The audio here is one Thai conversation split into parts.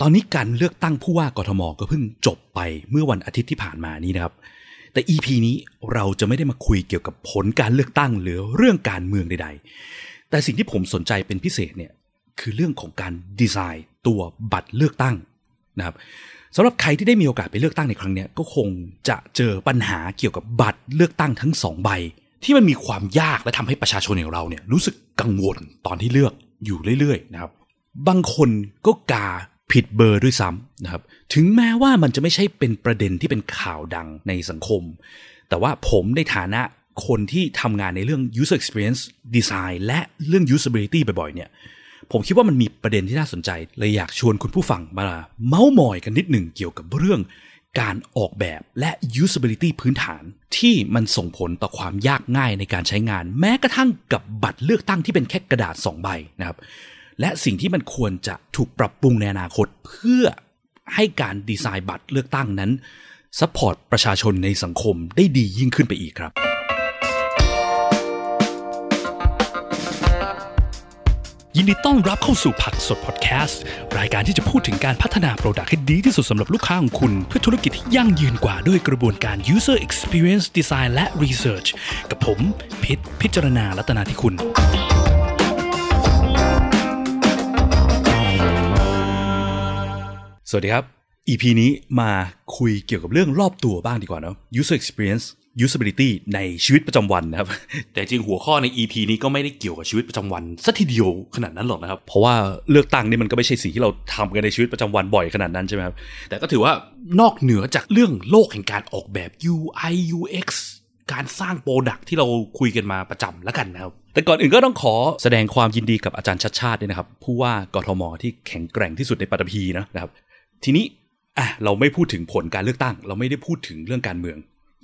ตอนนี้การเลือกตั้งผู้ว่ากทมก็เพิ่งจบไปเมื่อวันอาทิตย์ที่ผ่านมานี้นะครับ แต่ EP นี้เราจะไม่ได้มาคุยเกี่ยวกับผลการเลือกตั้งหรือเรื่องการเมืองใด ๆ แต่สิ่งที่ผมสนใจเป็นพิเศษเนี่ยคือเรื่องของการดีไซน์ตัวบัตรเลือกตั้งนะครับสำหรับใครที่ได้มีโอกาสไปเลือกตั้งในครั้งนี้ก็คงจะเจอปัญหาเกี่ยวกับบัตรเลือกตั้งทั้งสองใบ ที่มันมีความยากและทำให้ประชาชนอย่างเราเนี่ยรู้สึกกังวลตอนที่เลือกอยู่เรื่อยๆนะครับ บางคนก็กา ผิดเบอร์ด้วยซ้ำนะครับ ถึงแม้ว่ามันจะไม่ใช่เป็นประเด็นที่เป็นข่าวดังในสังคม แต่ว่าผมในฐานะคนที่ทำงานในเรื่อง user experience design และเรื่อง usability บ่อยๆ เนี่ย ผมคิดว่ามันมีประเด็นที่น่าสนใจ เลยอยากชวนคุณผู้ฟังมาเมาส์มอยกันนิดหนึ่งเกี่ยวกับเรื่องการออกแบบและ usability พื้นฐานที่มันส่งผลต่อความยากง่ายในการใช้งาน แม้กระทั่งกับบัตรเลือกตั้งที่เป็นแค่กระดาษ 2 ใบนะครับ และสิ่งที่มันควรจะถูกปรับปรุงในอนาคตเพื่อให้การดีไซน์บัตรเลือกตั้งนั้น support ประชาชนในสังคมได้ดียิ่งขึ้นไปอีกครับ ยินดีต้อนรับเข้าสู่ผักสดพอดแคสต์ รายการที่จะพูดถึงการพัฒนา product ให้ดีที่สุดสำหรับลูกค้าของคุณ เพื่อธุรกิจที่ยั่งยืนกว่าด้วยกระบวนการ user experience design และ research กับผมพิษพิจารณาลัตนาที่คุณ สวัสดีครับ EP นี้มาคุยเกี่ยวกับเรื่องรอบตัวบ้างดีกว่าเนาะ user experience usability ในชีวิตประจำวันนะครับ แต่จริงหัวข้อใน EP นี้ก็ไม่ได้เกี่ยวกับชีวิตประจำวันสัทีเดียวขนาดนั้นหรอกนะครับ เพราะว่าเลือกตั้งนี่มันก็ไม่ใช่สิ่งที่เราทำกันในชีวิตประจำวันบ่อยขนาดนั้นใช่ไหมครับ แต่ก็ถือว่านอกเหนือจากเรื่องโลกแห่งการออกแบบ UI UX การสร้างโปรดักที่เราคุยกันมาประจำแล้วกันนะครับ แต่ก่อนอื่นก็ต้องขอแสดงความยินดีกับอาจารย์ชัดชาติด้วยนะครับ ผู้ว่ากทมที่แข็งแกร่งที่สุดในปัตตภีนะครับ ทีนี้อะเราไม่พูดถึงผลการเลือกตั้ง เราไม่ได้พูดถึงเรื่องการเมือง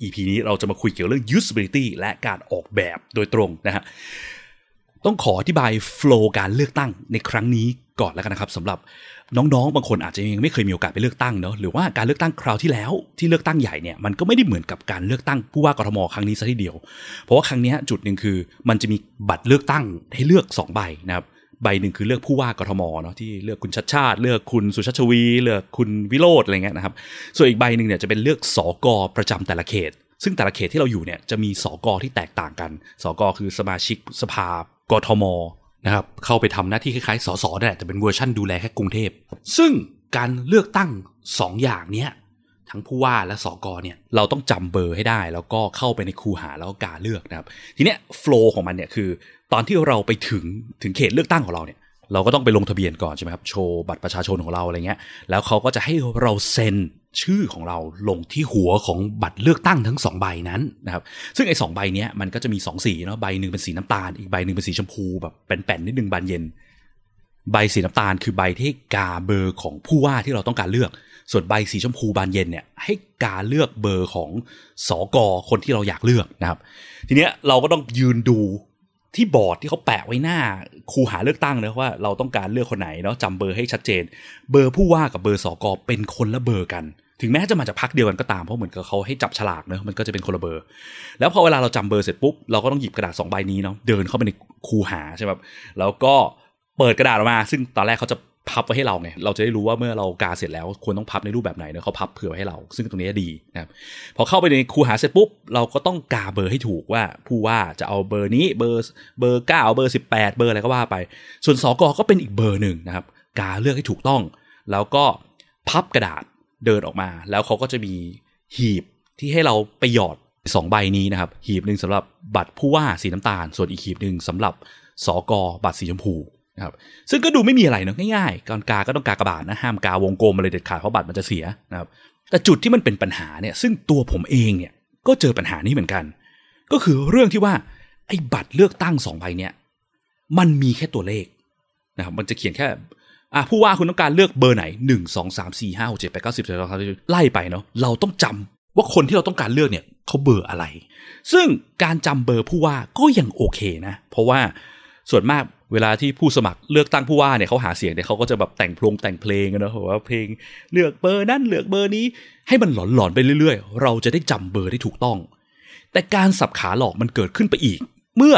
EP นี้เราจะมาคุยเกี่ยวเรื่อง usability และการออกแบบโดยตรงนะฮะต้องขออธิบายโฟล์การเลือกตั้งในครั้งนี้ก่อนแล้วกันนะครับสำหรับน้องๆ บางคนอาจจะยังไม่เคยมีโอกาสไปเลือกตั้งเนาะหรือว่าการเลือกตั้งคราวที่แล้วที่เลือกตั้งใหญ่เนี่ยมันก็ไม่ได้เหมือนกับการเลือกตั้งผู้ว่ากรทมครั้งนี้ซะทีเดียว เพราะว่าครั้งนี้จุดหนึ่งคือมันจะมีบัตรเลือกตั้งให้เลือก 2 ใบนะครับ ใบหนึ่งคือเลือกผู้ว่ากทมเนาะที่เลือกคุณชัดชาติ เลือกคุณสุชาติชวี เลือกคุณวิโรธอะไรเงี้ยนะครับ ส่วนอีกใบหนึ่งเนี่ยจะเป็นเลือกสกประจำแต่ละเขต ซึ่งแต่ละเขตที่เราอยู่เนี่ยจะมีสกที่แตกต่างกันสกคือสมาชิกสภากทมนะครับเข้าไปทำหน้าที่คล้ายๆสสนั่นแหละแต่เป็นเวอร์ชั่นดูแลแค่กรุงเทพ ซึ่งการเลือกตั้ง 2 อย่างเนี้ยทั้งผู้ว่าและสกเนี่ยเราต้องจำเบอร์ให้ได้ แล้วก็เข้าไปในคูหาแล้วก็การเลือกนะครับ ทีเนี้ย flow ของมันเนี่ยคือ ตอนที่เราไปถึงถึงเขตเลือกตั้งของเราเนี่ย เราก็ต้องไปลงทะเบียนก่อนใช่ไหมครับ โชว์บัตรประชาชนของเราอะไรเงี้ย แล้วเขาก็จะให้เราเซ็นชื่อของเราลงที่หัวของบัตรเลือกตั้งทั้ง 2 ใบนั้นนะครับ ซึ่งไอ้สใบเนี้ยมันก็จะมี 2 สีเนาะ ใบหนึ่งเป็นสีน้ำตาล อีกใบหนึ่งเป็นสีชมพูแบบแป่นๆนิดนึงบานเย็น ใบสีน้ำตาลคือใบที่กาเบอร์ของผู้ว่าที่เราต้องการเลือก ส่วนใบสีชมพูบานเย็นเนี่ยให้กาเลือกเบอร์ของสอกอคนที่เราอยากเลือกนะครับ ทีเนี้ยเราก็ต้องยืนดู ที่บอร์ดที่เขาแปะไว้หน้าคูหาเลือกตั้งนะว่าเราต้องการเลือกคนไหนเนาะจำเบอร์ให้ชัดเจน เบอร์ผู้ว่ากับเบอร์สอกอเป็นคนละเบอร์กัน ถึงแม้จะมาจากพรรคเดียวกันก็ตามเพราะเหมือนกับเขาให้จับฉลากเนะมันก็จะเป็นคนละเบอร์ แล้วพอเวลาเราจำเบอร์เสร็จปุ๊บเราก็ต้องหยิบกระดาษสองใบนี้เนาะเดินเข้าไปในคูหาใช่ไหมแล้วก็เปิดกระดาษออกมา ซึ่งตอนแรกเขาจะ พับไว้ให้เราไงเราจะได้รู้ว่าเมื่อเรากาเสร็จแล้วควรต้องพับในรูปแบบไหนเนอะเขาพับเผื่อไว้ให้เรา ซึ่งตรงนี้ดีนะครับพอเข้าไปในคูหาเสร็จปุ๊บเราก็ต้องกาเบอร์ให้ถูกว่า ผู้ว่าจะเอาเบอร์นี้เบอร์เบอร์เก้าเบอร์สิบแปดเบอร์อะไรก็ว่าไป ส่วนสกก็เป็นอีกเบอร์หนึ่งนะครับ กาเลือกให้ถูกต้อง แล้วก็พับกระดาษเดินออกมา แล้วเขาก็จะมีหีบที่ให้เราไปหยอดสองใบนี้นะครับ หีบหนึ่งสำหรับบัตรผู้ว่าสีน้ำตาล ส่วนอีกหีบหนึ่งสำหรับสกบัตรสีชมพู นะครับซึ่งก็ดูไม่มีอะไรเนาะง่ายๆการกาก็ต้องกากระบาดนะห้ามกาวงกลมอะไรเด็ดขาดเพราะบัตรมันจะเสียนะครับแต่จุดที่มันเป็นปัญหาเนี่ยซึ่งตัวผมเองเนี่ยก็เจอปัญหานี้เหมือนกัน ก็คือเรื่องที่ว่าไอ้บัตรเลือกตั้งสองใบเนี่ยมันมีแค่ตัวเลขนะครับมันจะเขียนแค่อะผู้ว่าคุณต้องการเลือกเบอร์ไหนหนึ่งสองสามสี่ห้าหกเจ็ดแปดเก้าสิบสิบสองสิบไล่ไปเนาะเราต้องจำว่าคนที่เราต้องการเลือกเนี่ยเขาเบอร์อะไร ซึ่งการจำเบอร์ผู้ว่าก็ยังโอเคนะ เพราะว่า ส่วนมากเวลาที่ผู้สมัครเลือกตั้งผู้ว่าเนี่ยเขาหาเสียงเนี่ยเขาก็จะแบบแต่งพลงแต่งเพลงนะว่าเพลงเลือกเบอร์นั่นเลือกเบอร์นี้ ให้มันหลอนๆไปเรื่อยๆ เราจะได้จำเบอร์ได้ถูกต้อง แต่การสับขาหลอกมันเกิดขึ้นไปอีก เมื่อ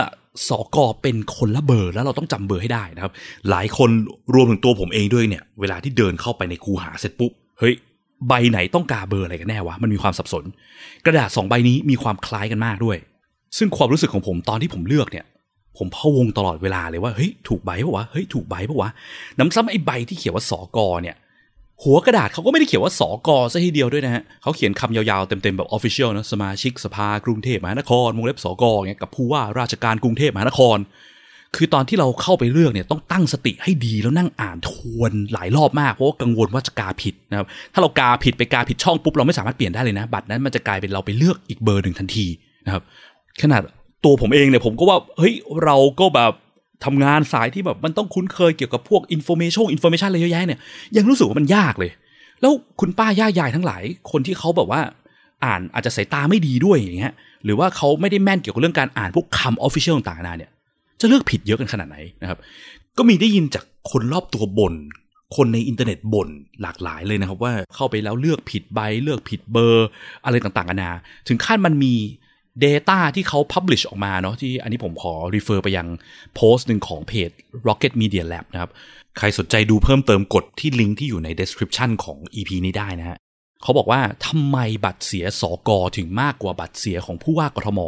สอกอเป็นคนละเบอร์แล้วเราต้องจำเบอร์ให้ได้นะครับ หลายคนรวมถึงตัวผมเองด้วยเนี่ย เวลาที่เดินเข้าไปในคูหาเสร็จปุ๊บเฮ้ยใบไหนต้องกาเบอร์อะไรกันแน่วะมันมีความสับสน กระดาษสองใบนี้มีความคล้ายกันมากด้วย ซึ่งความรู้สึกของผมตอนที่ผมเลือกเนี่ย ผมพะวงตลอดเวลาเลยว่าเฮ้ยถูกใบปะวะเฮ้ยถูกใบปะวะน้ำซ้ำไอ้ใบที่เขียนว่าสอกอเนี่ย หัวกระดาษเขาก็ไม่ได้เขียนว่าสอกอซะทีเดียวด้วยนะฮะเขาเขียนคำยาวๆเต็มๆแบบออฟฟิเชียลนะสมาชิกสภากรุงเทพมหานครวงเล็บสอกอเงี้ยกับผู้ว่าราชการกรุงเทพมหานคร คือตอนที่เราเข้าไปเลือกเนี่ยต้องตั้งสติให้ดีแล้วนั่งอ่านทวนหลายรอบมากเพราะว่ากังวลว่าจะกาผิดนะครับถ้าเรากาผิดไปกาผิดช่องปุ๊บเราไม่สามารถเปลี่ยนได้เลยนะ บัตรนั้นมันจะกลายเป็นเราไปเลือกอีกเบอร์หนึ่งทันทีนะครับขนาด ตัวผมเองเนี่ยผมก็ว่าเฮ้ยเราก็แบบทำงานสายที่แบบมันต้องคุ้นเคยเกี่ยวกับพวก information information อะไรเยอะแยะเนี่ยยังรู้สึกว่ามันยากเลย แล้วคุณป้าย่ายายทั้งหลาย คนที่เขาแบบว่า อ่านอาจจะสายตาไม่ดีด้วยอย่างเงี้ย หรือว่าเขาไม่ได้แม่นเกี่ยวกับเรื่องการอ่านพวกคำ official ต่างๆนานาเนี่ย จะเลือกผิดเยอะกันขนาดไหนนะครับ ก็มีได้ยินจากคนรอบตัวบ่นคนในอินเทอร์เน็ตบ่นหลากหลายเลยนะครับ ว่าเข้าไปแล้วเลือกผิดใบเลือกผิดเบอร์ อะไรต่างๆกันานาถึงขั้นมันมี Data ที่เขา publish ออกมาเนาะที่อันนี้ผมขอ refer ไปยังโพสต์หนึ่งของเพจ Rocket Media Lab นะครับ ใครสนใจดูเพิ่มเติมกดที่ลิงก์ที่อยู่ใน description ของ EP นี้ได้นะฮะเขาบอกว่าทำไมบัตรเสียสอกอถึงมากกว่าบัตรเสียของผู้ว่ากทม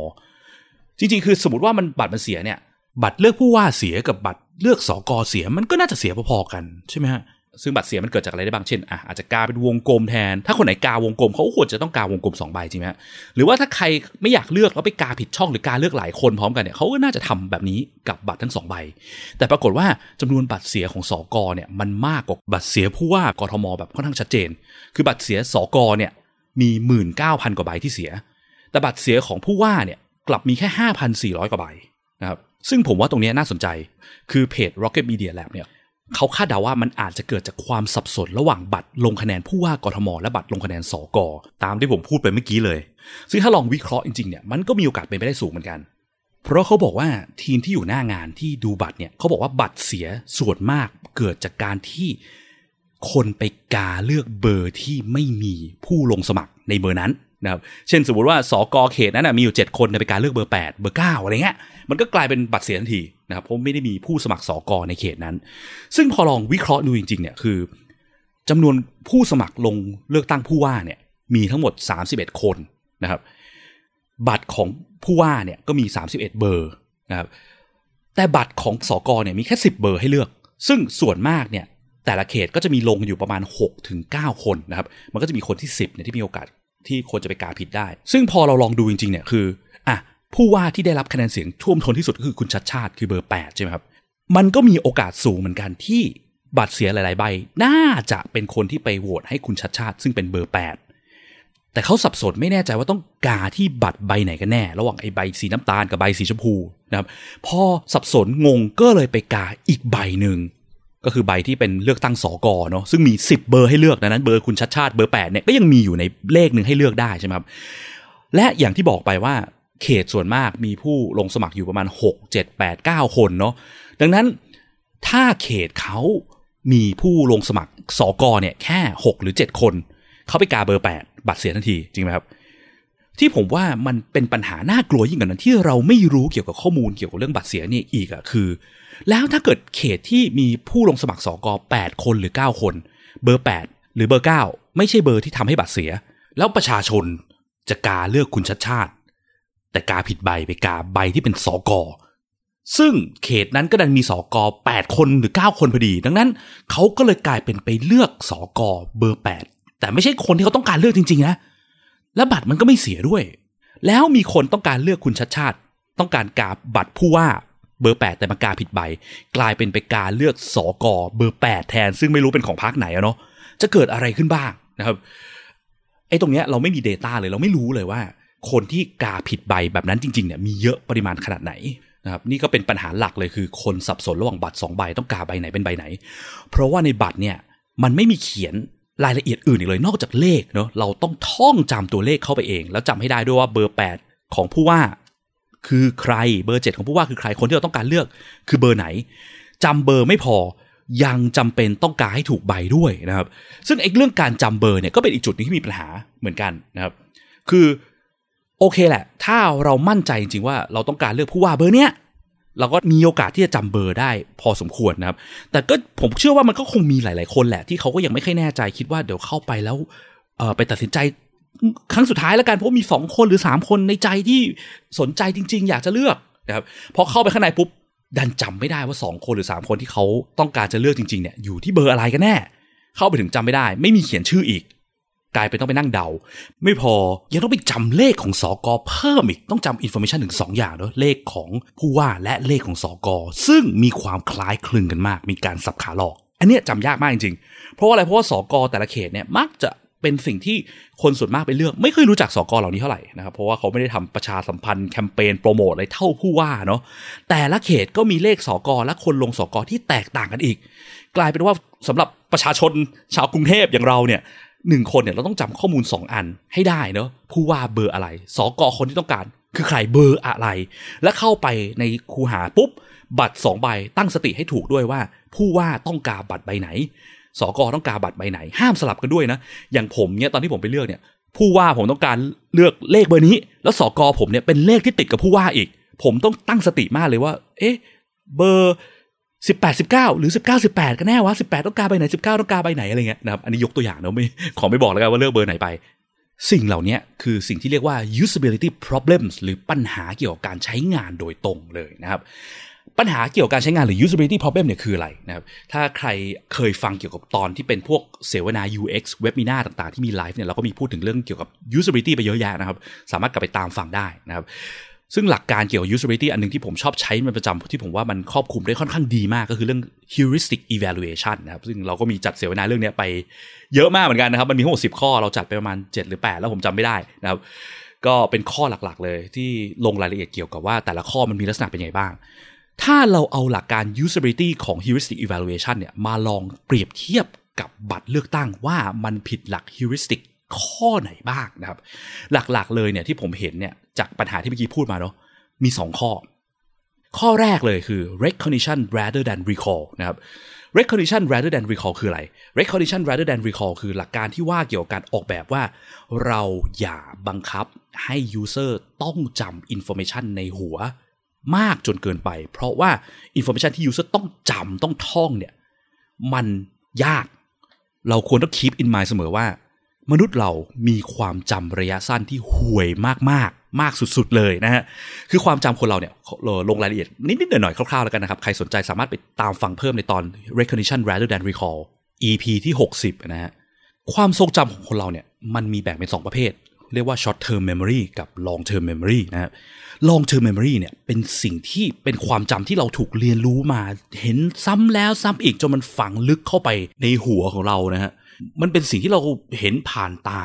จริงๆ คือสมมติว่ามันบัตรมันเสียเนี่ย บัตรเลือกผู้ว่าเสียกับบัตรเลือกสอกอเสียมันก็น่าจะเสียพอๆกันใช่ไหมฮะ ซึ่งบัตรเสียมันเกิดจากอะไรได้บ้างเช่นอะอาจจะกาเป็นวงกลมแทน ถ้าคนไหนกาวงกลมเขาควรจะต้องกาวงกลม2ใบจริงไหมหรือว่าถ้าใครไม่อยากเลือกแล้วไปกาผิดช่องหรือกาเลือกหลายคนพร้อมกันเนี่ยเขาก็น่าจะทำแบบนี้กับบัตรทั้ง2ใบแต่ปรากฏว่าจำนวนบัตรเสียของสอกอเนี่ยมันมากกว่าบัตรเสียผู้ว่ากทมแบบค่อนข้างชัดเจน คือบัตรเสียสอกอเนี่ยมีหมื่นเก้าพันกว่าใบที่เสีย แต่บัตรเสียของผู้ว่าเนี่ยกลับมีแค่ห้าพันสี่ร้อยกว่าใบนะครับซึ่งผมว่าตรงนี้น่าสนใจ คือเพจ Rocket Media Lab เนี่ย เขาคาดเดาว่ามันอาจจะเกิดจากความสับสนระหว่างบัตรลงคะแนนผู้ว่ากทม และบัตรลงคะแนนสกตามที่ผมพูดไปเมื่อกี้เลย ซึ่งถ้าลองวิเคราะห์จริงๆเนี่ยมันก็มีโอกาสเป็นไปได้สูงเหมือนกัน เพราะเขาบอกว่าทีมที่อยู่หน้างานที่ดูบัตรเนี่ยเขาบอกว่าบัตรเสียส่วนมากเกิดจากการที่คนไปกาเลือกเบอร์ที่ไม่มีผู้ลงสมัครในเบอร์นั้นนะครับเช่นสมมติว่าสอกอเขตนั้นนะมีอยู่ 7 คนในกาเลือกเบอร์ 8 เบอร์ 9 อะไรเงี้ยมันก็กลายเป็นบัตรเสียทันที นะครับเพราะไม่ได้มีผู้สมัครสอกอในเขตนั้น ซึ่งพอลองวิเคราะห์ดูจริงๆเนี่ยคือจำนวนผู้สมัครลงเลือกตั้งผู้ว่าเนี่ยมีทั้งหมด 31 คนนะครับ บัตรของผู้ว่าเนี่ยก็มี 31 เบอร์นะครับแต่บัตรของสอกอเนี่ยมีแค่ 10 เบอร์ให้เลือก ซึ่งส่วนมากเนี่ยแต่ละเขตก็จะมีลงอยู่ประมาณ6ถึง9คนนะครับ มันก็จะมีคนที่ 10เนี่ยที่มีโอกาสที่คนจะไปกาผิดได้ ซึ่งพอเราลองดูจริงๆเนี่ยคือ ผู้ว่าที่ได้รับคะแนนเสียงท่วมท้นที่สุดก็คือคุณชัดชาติคือเบอร์ 8 ใช่ไหมครับ มันก็มีโอกาสสูงเหมือนกันที่บัตรเสียหลาย ๆ ใบ น่าจะเป็นคนที่ไปโหวตให้คุณชัดชาติ ซึ่งเป็นเบอร์ 8 แต่เขาสับสนไม่แน่ใจว่าต้องกาที่บัตรใบไหนกันแน่ ระหว่างไอ้ใบสีน้ำตาลกับใบสีชมพูนะครับพอสับสนงงก็เลยไปกาอีกใบหนึ่งก็คือใบที่เป็นเลือกตั้งสอกอเนาะซึ่งมี 10 เบอร์ให้เลือกดังนั้นเบอร์คุณชัดชาติเบอร์8เนี่ยก็ยังมีอยู่ในเลขหนึ่งให้เลือกได้ใช่ไหมครับและอย่างที่บอกไปว่า เขตส่วนมากมีผู้ลงสมัครอยู่ประมาณ 6 7 8 9 คนเนาะดังนั้นถ้าเขตเขามีผู้ลงสมัครสอกอเนี่ยแค่ 6 หรือ 7 คน เขาไปกาเบอร์ 8 บัตรเสียทันทีจริงไหมครับ ที่ผมว่ามันเป็นปัญหาน่ากลัวยิ่งกว่านั้นที่เราไม่รู้เกี่ยวกับข้อมูลเกี่ยวกับเรื่องบัตรเสียนี่อีกอะคือ แล้วถ้าเกิดเขตที่มีผู้ลงสมัครสอกอ8คนหรือ 9 คน เบอร์ 8 หรือเบอร์ 9 ไม่ใช่เบอร์ที่ทำให้บัตรเสีย แล้วประชาชนจะกาเลือกคุณชัดชาติ แต่กาผิดใบไปกาใบที่เป็นสอกอซึ่งเขตนั้นก็ดันมีสอกอ8คนหรือ 9 คนพอดี ดังนั้นเขาก็เลยกลายเป็นไปเลือกสอกอเบอร์ 8 แต่ไม่ใช่คนที่เขาต้องการเลือกจริง ๆ นะ และบัตรมันก็ไม่เสียด้วย แล้วมีคนต้องการเลือกคุณชัดชาติ ต้องการกาบัตรผู้ว่าเบอร์ 8 แต่มากาผิดใบ กลายเป็นไปกาเลือกสอกอเบอร์ 8 แทน ซึ่งไม่รู้เป็นของพรรคไหนอะเนาะจะเกิดอะไรขึ้นบ้างนะครับไอ้ตรงเนี้ยเราไม่มี Data เลยเราไม่รู้เลยว่า คนที่กาผิดใบแบบนั้นจริงๆเนี่ยมีเยอะปริมาณขนาดไหนนะครับนี่ก็เป็นปัญหาหลักเลยคือ คนสับสนระหว่างบัตร2ใบต้องกาใบไหนเป็นใบไหน เพราะว่าในบัตรเนี่ยมันไม่มีเขียนรายละเอียดอื่นอีกเลยนอกจากเลขเนาะเราต้องท่องจำตัวเลขเข้าไปเอง แล้วจำให้ได้ด้วยว่าเบอร์ 8 ของผู้ว่าคือใครเบอร์ 7 ของผู้ว่าคือใครคนที่เราต้องการเลือกคือเบอร์ไหนจำเบอร์ไม่พอยังจำเป็นต้องการให้ถูกใบด้วยนะครับ ซึ่งไอ้เรื่องการจำเบอร์เนี่ยก็เป็นอีกจุดนึงที่มีปัญหาเหมือนกันนะครับ คือ โอเคแหละ ถ้าเรามั่นใจจริงๆว่าเราต้องการเลือกผู้ว่าเบอร์เนี้ยเราก็มีโอกาสที่จะจำเบอร์ได้พอสมควรนะครับ แต่ก็ผมเชื่อว่ามันก็คงมีหลาย ๆ คนแหละ ที่เขาก็ยังไม่ค่อยแน่ใจคิดว่าเดี๋ยวเข้าไปแล้วเออไปตัดสินใจครั้งสุดท้ายแล้วกันเพราะมีสองคนหรือสามคนในใจที่สนใจจริง ๆ อยากจะเลือกนะครับพอเข้าไปข้างในปุ๊บดันจำไม่ได้ว่าสองคนหรือสามคนที่เขาต้องการจะเลือกจริง ๆ เนี่ยอยู่ที่เบอร์อะไรกันแน่ เข้าไปถึงจำไม่ได้ ไม่มีเขียนชื่ออีก กลายเป็นต้องไปนั่งเดา ไม่พอยังต้องไปจำเลขของสอกอเพิ่มอีกต้องจำอินโฟมชันถึง 2 อย่างเนอะเลขของผู้ว่าและเลขของสอกอซึ่งมีความคล้ายคลึงกันมาก มีการสับขาหลอก อันเนี้ยจำยากมากจริงๆ เพราะว่าอะไรเพราะว่าสอกอแต่ละเขตเนี่ยมักจะเป็นสิ่งที่คนส่วนมากไปเลือก ไม่เคยรู้จักสอกอเหล่านี้เท่าไหร่นะครับเพราะว่าเขาไม่ได้ทำประชาสัมพันธ์แคมเปญโปรโมทอะไรเท่าผู้ว่าเนาะแต่ละเขตก็มีเลขสอกอและคนลงสอกอที่แตกต่างกันอีก กลายเป็นว่าสำหรับประชาชนชาวกรุงเทพอย่างเราเนี่ย หนึ่งคนเนี่ยเราต้องจำข้อมูล 2 อันให้ได้เนาะผู้ว่าเบอร์อะไรสอกอคนที่ต้องการ คือใครเบอร์อะไร และเข้าไปในคูหาปุ๊บ บัตร2ใบตั้งสติให้ถูกด้วยว่า ผู้ว่าต้องการบัตรใบไหนสอกอต้องการบัตรใบไหน ห้ามสลับกันด้วยนะ อย่างผมเนี่ยตอนที่ผมไปเลือกเนี่ย ผู้ว่าผมต้องการเลือกเลขเบอร์นี้ แล้วสอกอผมเนี่ยเป็นเลขที่ติดกับผู้ว่าอีก ผมต้องตั้งสติมากเลยว่า เอ๊ะ เบอร์ สิบแปดสิบเก้าหรือสิบเก้าสิบแปดก็แน่วะสิบแปดต้องการใบไหนสิบเก้าต้องการใบไหนอะไรเงี้ยนะครับอันนี้ยกตัวอย่างเนาะไม่ขอไม่บอกแล้วกันว่าเลือกเบอร์ไหนไป สิ่งเหล่านี้คือสิ่งที่เรียกว่า usability problems หรือปัญหาเกี่ยวกับการใช้งานโดยตรงเลยนะครับปัญหาเกี่ยวกับการใช้งานหรือ usability problem เนี่ยคืออะไรนะครับ ถ้าใครเคยฟังเกี่ยวกับตอนที่เป็นพวกเสวนา UX เว็บมินาต่างๆ ที่มีไลฟ์เนี่ยเราก็มีพูดถึงเรื่องเกี่ยวกับ usability ไปเยอะแยะนะครับ สามารถกลับไปตามฟังได้นะครับ ซึ่งหลักการเกี่ยวกับ usability อันหนึงที่ผมชอบใช้มันประจำที่ผมว่ามันครอบคลุมได้ค่อนข้างดีมากก็คือเรื่อง heuristic evaluation นะครับ ซึ่งเราก็มีจัดเสวนาเรื่องนี้ไปเยอะมากเหมือนกันนะครับ มันมีทั้งหมด10 ข้อเราจัดไปประมาณ 7 หรือ 8 แล้วผมจำไม่ได้นะครับ ก็เป็นข้อหลักๆ เลยที่ลงรายละเอียดเกี่ยวกับว่าแต่ละข้อมันมีลักษณะเป็นยังไงบ้าง ถ้าเราเอาหลักการ usability ของ heuristic evaluation เนี่ยมาลองเปรียบเทียบกับบัตรเลือกตั้งว่ามันผิดหลัก heuristic ข้อไหนบ้างนะครับ หลักๆเลยเนี่ยที่ผมเห็นเนี่ย จากปัญหาที่เมื่อกี้พูดมาเนาะมี 2 ข้อ ข้อแรกเลยคือ recognition rather than recall นะครับ recognition rather than recall คืออะไร recognition rather than recall คือหลักการที่ว่าเกี่ยวกับการออกแบบว่า เราอย่าบังคับให้ user ต้องจำ information ในหัวมากจนเกินไป เพราะว่า information ที่ user ต้องจำต้องท่องเนี่ย มันยาก เราควรต้อง keep in mind เสมอว่า มนุษย์เรามีความจำระยะสั้นที่ห่วยมาก มากสุดๆเลยนะฮะคือความจำคนเราเนี่ยลงรายละเอียดนิดๆหน่อยๆคร่าวๆแล้วกันนะครับ ใครสนใจสามารถไปตามฟังเพิ่มในตอน recognition rather than recall EP ที่ 60 นะฮะความทรงจำของคนเราเนี่ยมันมีแบ่งเป็น 2 ประเภท เรียกว่า short term memory กับ long term memory นะฮะ long term memory เนี่ยเป็นสิ่งที่เป็นความจำที่เราถูกเรียนรู้มา เห็นซ้ำแล้วซ้ำอีกจนมันฝังลึกเข้าไปในหัวของเรานะฮะมันเป็นสิ่งที่เราเห็นผ่านตา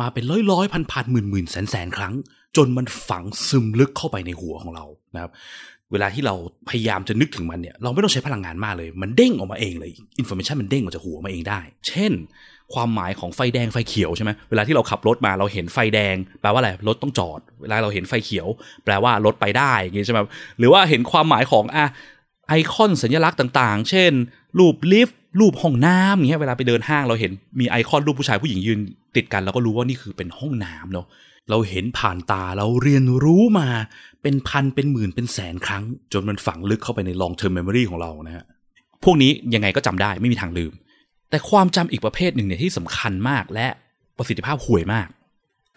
มาเป็นร้อยร้อยพันพันหมื่นหมื่นแสนแสนครั้ง จนมันฝังซึมลึกเข้าไปในหัวของเรานะครับเวลาที่เราพยายามจะนึกถึงมันเนี่ยเราไม่ต้องใช้พลังงานมากเลย มันเด้งออกมาเองเลยอินโฟมชันมันเด้งออกจากหัวมาเองได้ เช่น ความหมายของไฟแดงไฟเขียวใช่ไหมเวลาที่เราขับรถมาเราเห็นไฟแดง แปลว่าอะไรรถต้องจอด เวลาเราเห็นไฟเขียว แปลว่ารถไปได้อย่างงี้ใช่ไหมหรือว่าเห็นความหมายของอะไอคอนสัญลักษณ์ต่างๆ เช่น รูปลิฟต์รูปห้องน้ำอย่างเงี้ยเวลาไปเดินห้างเราเห็นมีไอคอนรูปผู้ชายผู้หญิงยืนติดกันเราก็รู้ว่านี่คือเป็นห้องน้ำเนาะ เราเห็นผ่านตาเราเรียนรู้มาเป็นพันเป็นหมื่นเป็นแสนครั้ง จนมันฝังลึกเข้าไปใน long term memory ของเรานะฮะพวกนี้ยังไงก็จำได้ไม่มีทางลืม แต่ความจำอีกประเภทหนึ่งเนี่ยที่สำคัญมากและประสิทธิภาพห่วยมาก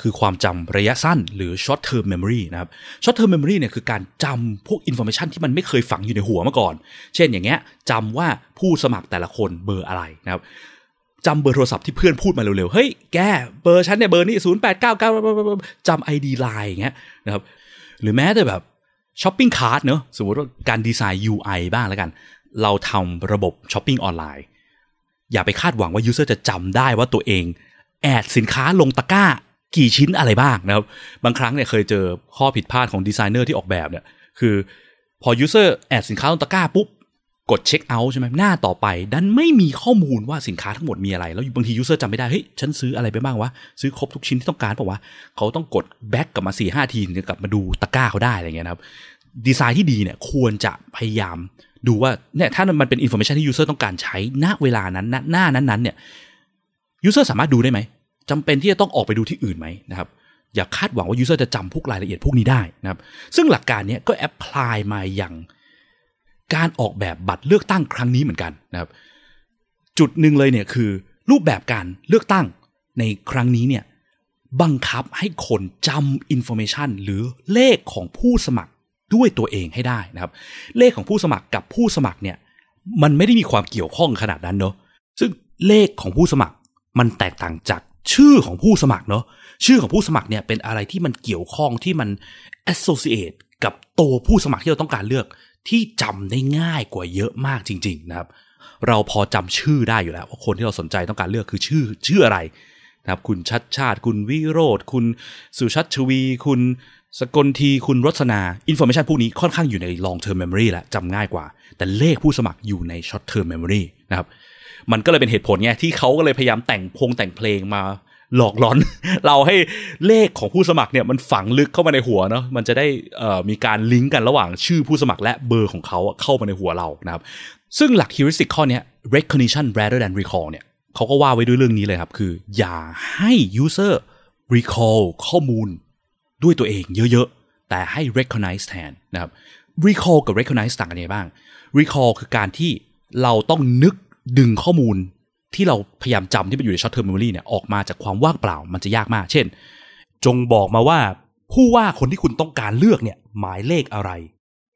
คือความจำระยะสั้นหรือ short term memory นะครับ short term memory เนี่ยคือการจำพวก information ที่มันไม่เคยฝังอยู่ในหัวมาก่อน เช่นอย่างเงี้ยจำว่าผู้สมัครแต่ละคนเบอร์อะไรนะครับ จำเบอร์โทรศัพท์ที่เพื่อนพูดมาเร็วๆ เฮ้ย แก เบอร์ฉันเนี่ยเบอร์นี้ศูนย์แปดเก้าเก้าจำไอดีไลน์อย่างเงี้ยนะครับ หรือแม้แต่แบบ shopping cart เนอะสมมติว่าการ design UI บ้างแล้วกัน เราทำระบบช้อปปิ้งออนไลน์ อย่าไปคาดหวังว่า user จะจำได้ว่าตัวเอง add สินค้าลงตะกร้า กี่ชิ้นอะไรบ้างนะครับ บางครั้งเนี่ยเคยเจอข้อผิดพลาดของดีไซเนอร์ที่ออกแบบเนี่ย คือพอ user add สินค้าลงตะกร้าปุ๊บ กดเช็คเอาท์ใช่ไหมหน้าต่อไป ดันไม่มีข้อมูลว่าสินค้าทั้งหมดมีอะไร แล้วบางที user จำไม่ได้ เฮ้ย ฉันซื้ออะไรไปบ้างวะ ซื้อครบทุกชิ้นที่ต้องการเปล่าวะเขาต้องกด back กลับมาสี่ห้าทีถึงจะกลับมาดูตะกร้าเขาได้อะไรเงี้ยครับดีไซน์ที่ดีเนี่ยควรจะพยายามดูว่าเนี่ยถ้ามันเป็น information ที่ user ต้องการใช้ณเวลานั้นณหน้านั้นๆเนี่ย user สามารถดูได้ไหมจำเป็นที่จะต้องออกไปดูที่อื่นไหมนะครับอย่าคาดหวังว่า user จะจำพวกรายละเอียดพวกนี้ได้นะครับซึ่งหลักการเนี้ยก็ apply มาอย่าง การออกแบบบัตรเลือกตั้งครั้งนี้เหมือนกันนะครับ จุดหนึ่งเลยเนี่ยคือ รูปแบบการเลือกตั้งในครั้งนี้เนี่ยบังคับให้คนจำอินโฟเมชันหรือเลขของผู้สมัครด้วยตัวเองให้ได้นะครับ เลขของผู้สมัครกับผู้สมัครเนี่ย มันไม่ได้มีความเกี่ยวข้องขนาดนั้นเนาะซึ่งเลขของผู้สมัครมันแตกต่างจากชื่อของผู้สมัครเนาะชื่อของผู้สมัครเนี่ยเป็นอะไรที่มันเกี่ยวข้องที่มัน associate กับตัวผู้สมัครที่เราต้องการเลือก ที่จำได้ง่ายกว่าเยอะมากจริง ๆ นะครับ เราพอจำชื่อได้อยู่แล้วว่าคนที่เราสนใจต้องการเลือกคือชื่อชื่ออะไรนะครับคุณชัดชาติ คุณวิโรธคุณสุชัชวี คุณสกลทีคุณรสนาอินโฟมชันพวกนี้ค่อนข้างอยู่ใน long term memory แล้วจำง่ายกว่า แต่เลขผู้สมัครอยู่ใน short term memory นะครับมันก็เลยเป็นเหตุผลไงที่เขาก็เลยพยายามแต่งพงแต่งเพลงมา หลอกหลอน เราให้เลขของผู้สมัครเนี่ยมันฝังลึกเข้ามาในหัวเนาะมันจะได้มีการลิงก์กันระหว่างชื่อผู้สมัครและเบอร์ของเขาเข้ามาในหัวเรานะครับซึ่งหลัก heuristic ข้อนี้ recognition rather than recall เนี่ยเขาก็ว่าไว้ด้วยเรื่องนี้เลยครับ คือ อย่าให้ user recall ข้อมูลด้วยตัวเองเยอะๆ แต่ให้ recognize แทนนะครับ recall กับ recognize ต่างกันยังไงบ้าง recall คือการที่เราต้องนึกดึงข้อมูล ที่เราพยายามจำที่มันอยู่ใน short term memory เนี่ยออกมาจากความว่างเปล่ามันจะยากมาก เช่น จงบอกมาว่าผู้ว่าคนที่คุณต้องการเลือกเนี่ยหมายเลขอะไร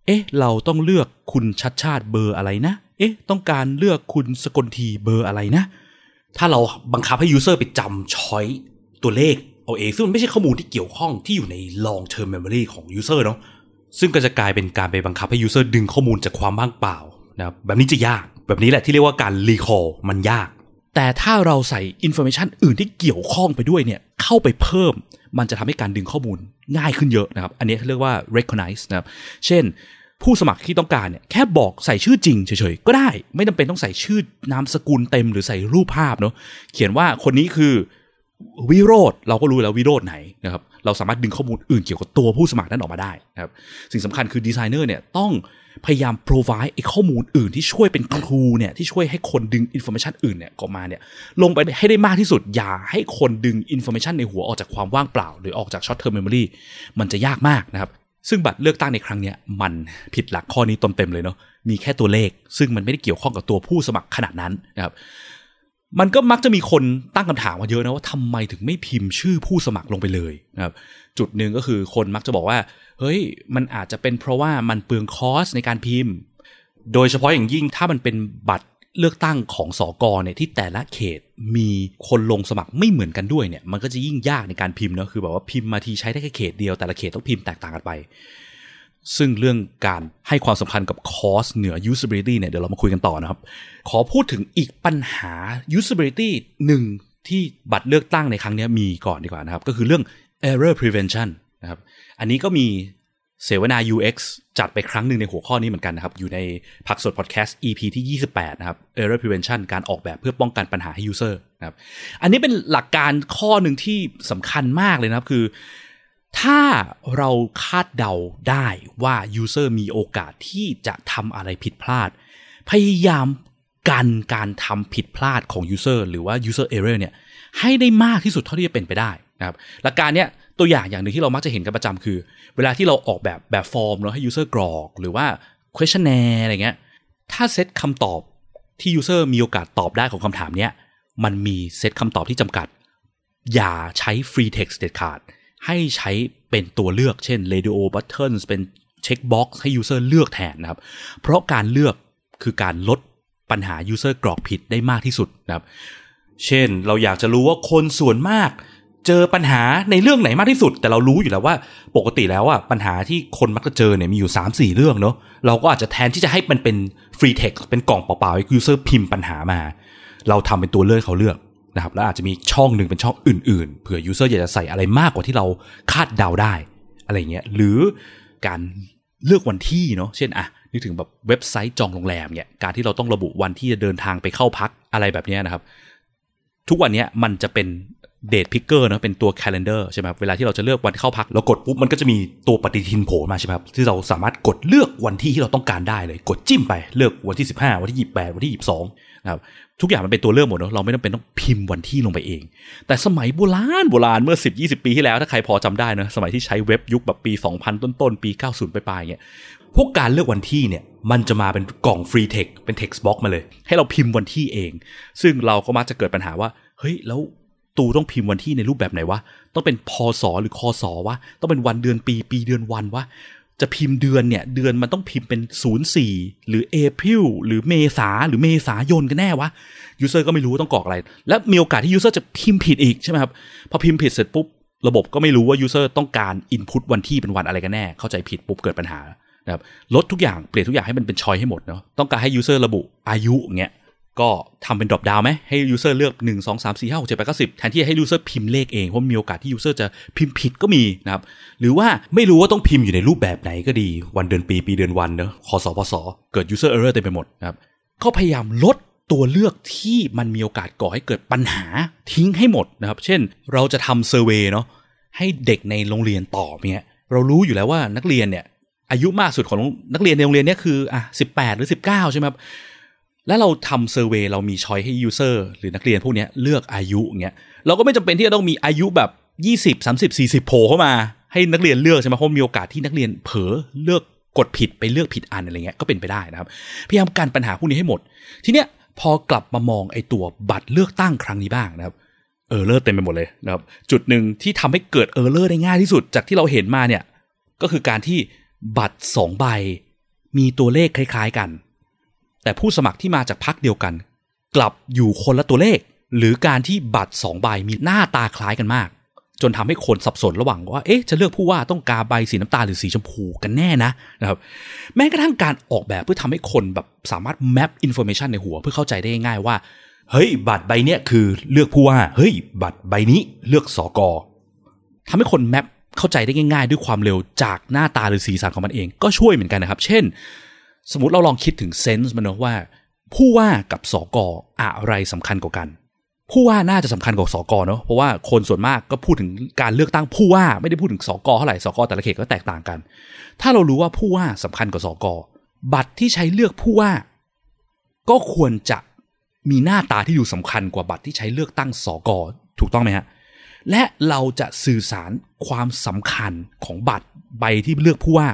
เอ๊ะ เราต้องเลือกคุณชัชชาติเบอร์อะไรนะ เอ๊ะ ต้องการเลือกคุณสกลธีเบอร์อะไรนะ ถ้าเราบังคับให้ user ไปจำ choice ตัวเลขเอาเอง ซึ่งมันไม่ใช่ข้อมูลที่เกี่ยวข้องที่อยู่ใน long term memory ของ user เนาะ ซึ่งก็จะกลายเป็นการไปบังคับให้ user ดึงข้อมูลจากความว่างเปล่านะครับ แบบนี้จะยาก แบบนี้แหละที่เรียกว่าการ recall มันยาก แต่ถ้าเราใส่ information อื่นที่เกี่ยวข้องไปด้วยเนี่ยเข้าไปเพิ่ม มันจะทำให้การดึงข้อมูลง่ายขึ้นเยอะนะครับ อันนี้เรียกว่า recognize นะครับ เช่น ผู้สมัครที่ต้องการเนี่ยแค่บอกใส่ชื่อจริงเฉยๆ ก็ได้ ไม่จำเป็นต้องใส่ชื่อนามสกุลเต็มหรือใส่รูปภาพเนาะเขียนว่าคนนี้คือ วิโรจน์เราก็รู้แล้ววิโรจน์ไหนนะครับเราสามารถดึงข้อมูลอื่นเกี่ยวกับตัวผู้สมัครนั้นออกมาได้นะครับสิ่งสำคัญคือดีไซเนอร์เนี่ยต้องพยายาม provide ไอ้ข้อมูลอื่นที่ช่วยเป็น clue เนี่ยที่ช่วยให้คนดึง information อื่นเนี่ยออกมาเนี่ยลงไปให้ได้มากที่สุด อย่าให้คนดึง information ในหัวออกจากความว่างเปล่า หรือออกจาก short term memory มันจะยากมากนะครับซึ่งบัตรเลือกตั้งในครั้งเนี้ยมันผิดหลักข้อนี้เต็มเลยเนาะมีแค่ตัวเลข ซึ่งมันไม่ได้เกี่ยวข้องกับตัวผู้สมัครขนาดนั้นนะครับ มันก็มักจะมีคนตั้งคำถามมาเยอะนะว่าทำไมถึงไม่พิมพ์ชื่อผู้สมัครลงไปเลยนะครับ จุดหนึ่งก็คือคนมักจะบอกว่า เฮ้ย มันอาจจะเป็นเพราะว่ามันเปลืองคอสในการพิมพ์ โดยเฉพาะอย่างยิ่งถ้ามันเป็นบัตรเลือกตั้งของสอกเนี่ยที่แต่ละเขตมีคนลงสมัครไม่เหมือนกันด้วยเนี่ย มันก็จะยิ่งยากในการพิมพ์เนาะคือแบบว่าพิมพ์มาทีใช้ได้แค่เขตเดียวแต่ละเขตต้องพิมพ์แตกต่างกันไป ซึ่งเรื่องการให้ความสำคัญกับคอสเหนือ usability เนี่ยเดี๋ยวเรามาคุยกันต่อนะครับ ขอพูดถึงอีกปัญหา usability หนึ่งที่บัตรเลือกตั้งในครั้งนี้มีก่อนดีกว่านะครับ ก็คือเรื่อง error prevention นะครับ อันนี้ก็มีเสวนา UX จัดไปครั้งหนึ่งในหัวข้อนี้เหมือนกันนะครับ อยู่ในพักสดพอดแคสต์ EP ที่ 28 นะครับ Error Prevention การออกแบบเพื่อป้องกันปัญหาให้ User นะครับ อันนี้เป็นหลักการข้อหนึ่งที่สำคัญมากเลยนะครับ คือ ถ้าเราคาดเดาได้ว่า User มีโอกาสที่จะทำอะไรผิดพลาด พยายามกันการทำผิดพลาดของ User หรือว่า User Error เนี่ยให้ได้มากที่สุดเท่าที่จะเป็นไปได้นะครับหลักการเนี้ยตัวอย่างอย่างหนึ่งที่เรามักจะเห็นกันประจำคือ เวลาที่เราออกแบบแบบฟอร์มเนาะให้ user กรอก หรือว่า questionnaire อะไรเงี้ยถ้าเซตคำตอบที่ user มีโอกาสตอบได้ของคำถามเนี้ยมันมีเซตคำตอบที่จำกัด อย่าใช้ free text เด็ดขาด ให้ใช้เป็นตัวเลือกเช่น radio buttons เป็น checkbox ให้ user เลือกแทนนะครับ เพราะการเลือกคือการลดปัญหา user กรอกผิดได้มากที่สุดนะครับ เช่นเราอยากจะรู้ว่าคนส่วนมากเจอปัญหาในเรื่องไหนมากที่สุด แต่เรารู้อยู่แล้วว่าปกติแล้วอะปัญหาที่คนมักจะเจอเนี่ยมีอยู่ 3 4 เรื่องเนาะเราก็อาจจะแทนที่จะให้มันเป็น free text เป็นกล่องเปล่าๆให้ user พิมพ์ปัญหามา เราทำเป็นตัวเลือกเขาเลือก นะครับแล้วอาจจะมีช่องหนึ่งเป็นช่องอื่น ๆ เผื่อ user อยากจะใส่อะไรมากกว่าที่เราคาดเดาได้ อะไรเงี้ยหรือการเลือกวันที่เนาะเช่นอะนึกถึงแบบเว็บไซต์จองโรงแรมเนี่ยการที่เราต้องระบุวันที่จะเดินทางไปเข้าพักอะไรแบบนี้นะครับ ทุกวันนี้มันจะเป็นเดทพิกเกอร์นะเป็นตัว calendar ใช่ไหมครับเวลาที่เราจะเลือกวันเข้าพักเรากดปุ๊บมันก็จะมีตัวปฏิทินโผล่มาใช่ไหมครับที่เราสามารถกดเลือกวันที่ที่เราต้องการได้เลย กดจิ้มไปเลือกวันที่ 15 วันที่ 28 วันที่ 22 ครับทุกอย่างมันเป็นตัวเลือกหมดเนาะเราไม่ต้องเป็นต้องพิมพ์วันที่ลงไปเอง แต่สมัยโบราณโบราณเมื่อ 10 20 ปีที่แล้วถ้าใครพอจำได้นะสมัยที่ใช้เว็บยุคแบบปี 2000 ต้นๆปี 90ไปลายๆเงี้ยพวกการเลือกวันที่เนี่ยมันจะมาเป็นกล่องฟรีเทคเป็น text box มาเลย ให้เราพิมพ์วันที่เอง ซึ่งเราก็มักจะเกิดปัญหาว่าเฮ้ยแล้วตูต้องพิมพ์วันที่ในรูปแบบไหนวะ ต้องเป็นพศหรือคศวะ ต้องเป็นวันเดือนปี ปีเดือนวันวะ จะพิมพ์เดือนเนี่ย เดือนมันต้องพิมพ์เป็น 04 หรือเอพ i l หรือเมษาหรือเมษายนกันแน่วะuser ก็ไม่รู้ต้องกรอกอะไร และมีโอกาสที่ user จะพิมพ์ผิดอีกใช่ไหมครับ พอพิมพ์ผิดเสร็จปุ๊บ ระบบก็ไม่รู้ว่า user ต้องการ input วันที่เป็นวันอะไรกันแน่ เข้าใจผิดปุ๊บเกิดปัญหานะครับลดทุกอย่างเปลี่ยนทุกอย่างให้มันเป็น choice ให้หมดเนาะต้องการให้ user ระบุอายุเงี้ย ก็ทำเป็น dropdown ไหมให้ user เลือก 1 2 3 4 5 6 7 8 9 10 แทนที่ให้ user พิมพ์เลขเอง เพราะมีโอกาสที่ user จะพิมพ์ผิดก็มีนะครับ หรือว่าไม่รู้ว่าต้องพิมพ์อยู่ในรูปแบบไหนก็ดี วันเดือนปี ปีเดือนวันเนอะคศพศเกิด user error เต็มไปหมดนะครับเขาพยายามลดตัวเลือกที่มันมีโอกาสก่อให้เกิดปัญหาทิ้งให้หมดนะครับ เช่น เราจะทำ survey เนาะให้เด็กในโรงเรียนตอบเนี่ยเรารู้อยู่แล้วว่านักเรียนเนี่ยอายุมากสุดของนักเรียนในโรงเรียนเนี่ยคืออะสิบแปดหรือสิบเก้าใช่ไหมครับ แล้วเราทำ survey เรามี choice ให้ user หรือนักเรียนพวกนี้เลือกอายุอย่างเงี้ยเราก็ไม่จำเป็นที่จะต้องมีอายุแบบยี่สิบสามสิบสี่สิบโผล่เข้ามา ให้นักเรียนเลือกใช่ไหมเพราะมีโอกาสที่นักเรียนเผลอเลือกกดผิดไปเลือกผิดอันอะไรเงี้ยก็เป็นไปได้นะครับพยายามการปัญหาพวกนี้ให้หมด ทีเนี้ยพอกลับมามองไอ้ตัวบัตรเลือกตั้งครั้งนี้บ้างนะครับเออเลอร์เต็มไปหมดเลยนะครับจุดหนึ่งที่ทำให้เกิดเออเลอร์ได้ง่ายที่สุดจากที่เราเห็นมาเนี่ยก็คือการที่บัตรสองใบมีตัวเลขคล้าย ๆ กัน แต่ผู้สมัครที่มาจากพักเดียวกัน กลับอยู่คนละตัวเลข หรือการที่บัตรสองใบมีหน้าตาคล้ายกันมาก จนทำให้คนสับสนระหว่างว่าเอ๊ะจะเลือกผู้ว่าต้องกาใบสีน้ำตาลหรือสีชมพูกันแน่นะนะครับแม้กระทั่งการออกแบบเพื่อทำให้คนแบบสามารถ map information ในหัวเพื่อเข้าใจได้ง่ายว่าเฮ้ยบัตรใบเนี้ยคือเลือกผู้ว่าเฮ้ยบัตรใบนี้เลือกสอกอทำให้คน map เข้าใจได้ง่าย ๆ ด้วยความเร็วจากหน้าตาหรือสีสันของมันเองก็ช่วยเหมือนกันนะครับ เช่น สมมติเราลองคิดถึง sense มันนะว่า ผู้ว่ากับสอกออะไรสำคัญกว่ากัน ผู้ว่าน่าจะสำคัญกว่าสอกอเนาะเพราะว่าคนส่วนมากก็พูดถึงการเลือกตั้งผู้ว่าไม่ได้พูดถึงสอกอเท่าไหร่สอกอแต่ละเขตก็แตกต่างกัน ถ้าเรารู้ว่าผู้ว่าสำคัญกว่าสอกอบัตรที่ใช้เลือกผู้ว่า ก็ควรจะมีหน้าตาที่ดูสำคัญกว่าบัตรที่ใช้เลือกตั้งสอกอถูกต้องไหมฮะและเราจะสื่อสารความสำคัญของบัตรใบที่เลือกผู้ว่า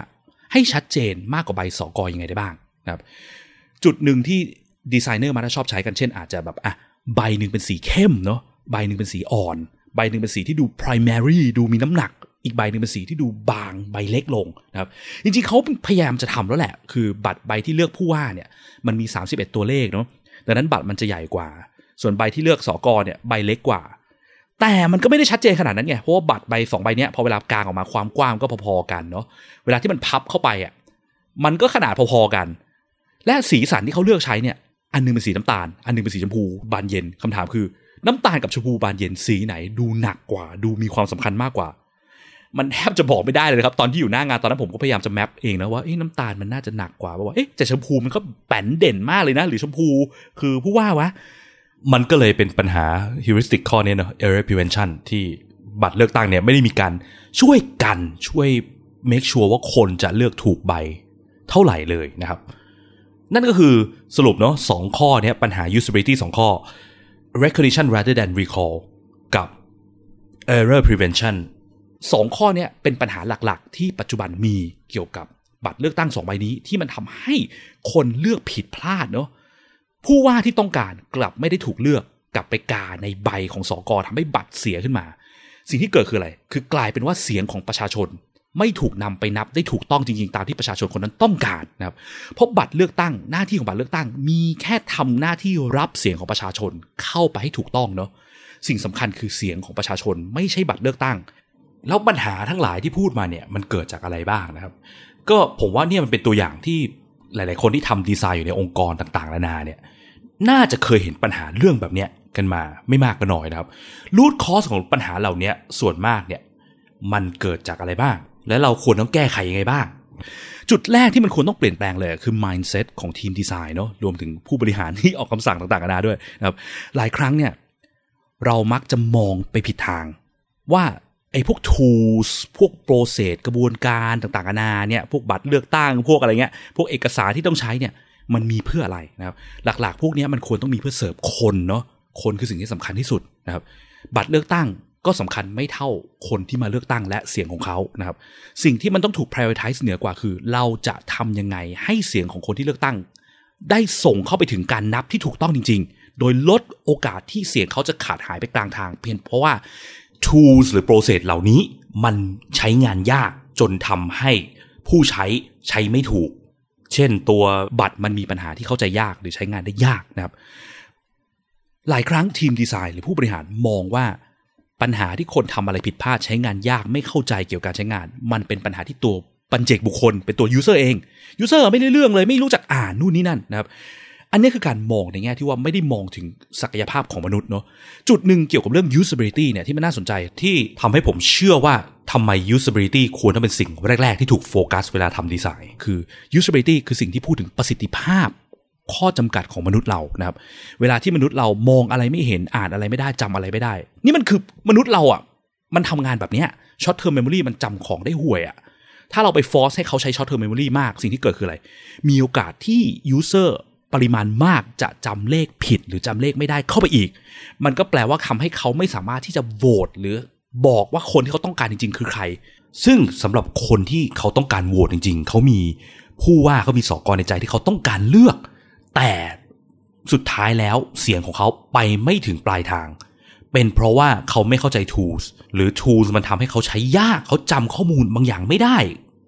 ให้ชัดเจนมากกว่าใบสอกอยังไงได้บ้างนะครับจุดหนึ่งที่ดีไซเนอร์มาชอบใช้กันเช่น อาจจะแบบอะใบหนึ่งเป็นสีเข้มเนาะใบหนึ่งเป็นสีอ่อน ใบหนึ่งเป็นสีที่ดู primary ดูมีน้ำหนัก อีกใบหนึ่งเป็นสีที่ดูบางใบเล็กลงนะครับจริงๆเขาพยายามจะทำแล้วแหละ คือบัตรใบที่เลือกผู้ว่าเนี่ยมันมี 31 ตัวเลขเนาะดังนั้นบัตรมันจะใหญ่กว่า ส่วนใบที่เลือกสอกอเนี่ยใบเล็กกว่า แต่มันก็ไม่ได้ชัดเจนขนาดนั้นไง เพราะว่าบัตรใบสองใบนี้พอเวลากลางออกมาความกว้างก็พอๆกันเนาะ เวลาที่มันพับเข้าไปอะ มันก็ขนาดพอๆกัน และสีสันที่เขาเลือกใช้เนี่ย อันนึงเป็นสีน้ำตาล อันนึงเป็นสีชมพูบานเย็นคำถามคือ น้ำตาลกับชมพูบานเย็นสีไหน ดูหนักกว่า ดูมีความสำคัญมากกว่า มันแทบจะบอกไม่ได้เลยครับ ตอนที่อยู่หน้างานตอนนั้นผมก็พยายามจะแมปเองนะว่าน้ำตาลมันน่าจะหนักกว่าว่าเอ๊ะแต่ชมพูมันก็แป้นเด่นมากเลยนะ หรือชมพูคือผู้ว่าวะ มันก็เลยเป็นปัญหา heuristic ข้อนี้เนาะ error prevention ที่บัตรเลือกตั้งเนี่ยไม่ได้มีการช่วยกันช่วย make sure ว่าคนจะเลือกถูกใบเท่าไหร่เลยนะครับ นั่นก็คือสรุปเนาะสองข้อเนี้ยปัญหา usability สองข้อ recognition rather than recall กับ error prevention สองข้อเนี้ยเป็นปัญหาหลักๆ ที่ปัจจุบันมีเกี่ยวกับบัตรเลือกตั้งสองใบนี้ที่มันทำให้คนเลือกผิดพลาดเนาะ ผู้ว่าที่ต้องการกลับไม่ได้ถูกเลือกกลับไปกาในใบของสอกอทำให้บัตรเสียขึ้นมา สิ่งที่เกิดคืออะไร คือกลายเป็นว่าเสียงของประชาชน ไม่ถูกนำไปนับได้ถูกต้องจริงๆ ตามที่ประชาชนคนนั้นต้องการนะครับเพราะบัตรเลือกตั้งหน้าที่ของบัตรเลือกตั้ง มีแค่ทำหน้าที่รับเสียงของประชาชนเข้าไปให้ถูกต้องเนาะสิ่งสำคัญคือเสียงของประชาชน ไม่ใช่บัตรเลือกตั้ง แล้วปัญหาทั้งหลายที่พูดมาเนี่ยมันเกิดจากอะไรบ้างนะครับ ก็ผมว่าเนี่ยมันเป็นตัวอย่างที่ หลาย ๆ คนที่ทำดีไซน์อยู่ในองค์กรต่าง ๆ นานาเนี่ย น่าจะเคยเห็นปัญหาเรื่องแบบเนี้ยกันมาไม่มากก็น้อยนะครับรูทคอสของปัญหาเหล่านี้ส่วนมากเนี่ย มันเกิดจากอะไรบ้าง และเราควรต้องแก้ไขยังไงบ้าง จุดแรกที่มันควรต้องเปลี่ยนแปลงเลยคือ mindset ของทีมดีไซน์เนาะรวมถึงผู้บริหารที่ออกคำสั่งต่างๆนานาด้วยนะครับ หลายครั้งเนี่ย เรามักจะมองไปผิดทาง ว่า ไอ้พวก tools พวก process กระบวนการต่างๆนานาเนี่ยพวกบัตรเลือกตั้งพวกอะไรเงี้ยพวกเอกสารที่ต้องใช้เนี่ยมันมีเพื่ออะไรนะครับหลักๆ พวกนี้มันควรต้องมีเพื่อเสิร์ฟคนเนาะคนคือสิ่งที่สำคัญที่สุดนะครับบัตรเลือกตั้งก็สำคัญไม่เท่าคนที่มาเลือกตั้งและเสียงของเขานะครับสิ่งที่มันต้องถูก prioritize เหนือกว่าคือ เราจะทำยังไงให้เสียงของคนที่เลือกตั้ง ได้ส่งเข้าไปถึงการนับที่ถูกต้องจริง ๆ โดยลดโอกาสที่เสียงเขาจะขาดหายไปกลางทาง เพียงเพราะว่า tools หรือ process เหล่านี้ มันใช้งานยากจนทำให้ผู้ใช้ใช้ไม่ถูก เช่นตัวบัตรมันมีปัญหาที่เข้าใจยากหรือใช้งานได้ยากนะครับ หลายครั้งทีมดีไซน์หรือผู้บริหารมองว่าปัญหาที่คนทำอะไรผิดพลาดใช้งานยากไม่เข้าใจเกี่ยวกับการใช้งาน มันเป็นปัญหาที่ตัวปัจเจกบุคคลเป็นตัว user เอง user ไม่ได้เรื่องเลยไม่รู้จักอ่านนู่นนี่นั่นนะครับ อันนี้คือการมองในแง่ที่ว่าไม่ได้มองถึงศักยภาพของมนุษย์เนาะจุดหนึ่งเกี่ยวกับเรื่อง usability เนี่ยที่มันน่าสนใจที่ทำให้ผมเชื่อว่าทำไม usability ควรต้องเป็นสิ่งแรก ๆ ที่ถูกโฟกัสเวลาทำดีไซน์ คือ usability คือสิ่งที่พูดถึงประสิทธิภาพข้อจำกัดของมนุษย์เรานะครับ เวลาที่มนุษย์เรามองอะไรไม่เห็นอ่านอะไรไม่ได้จำอะไรไม่ได้ นี่มันคือมนุษย์เราอะ มันทำงานแบบเนี้ย short term memory มันจำของได้ห่วยอะ ถ้าเราไปฟอร์สให้เขาใช้ short term memory มาก สิ่งที่เกิดคืออะไร มีโอกาสที่ user ปริมาณมากจะจำเลขผิดหรือจำเลขไม่ได้เข้าไปอีก มันก็แปลว่าทำให้เขาไม่สามารถที่จะโหวตหรือบอกว่าคนที่เขาต้องการจริง ๆ คือใคร ซึ่งสำหรับคนที่เขาต้องการโหวตจริง ๆ เขามีผู้ว่าเขามีสอกรในใจที่เขาต้องการเลือก แต่สุดท้ายแล้วเสียงของเขาไปไม่ถึงปลายทาง เป็นเพราะว่าเขาไม่เข้าใจ tools หรือ tools มันทำให้เขาใช้ยากเขาจำข้อมูลบางอย่างไม่ได้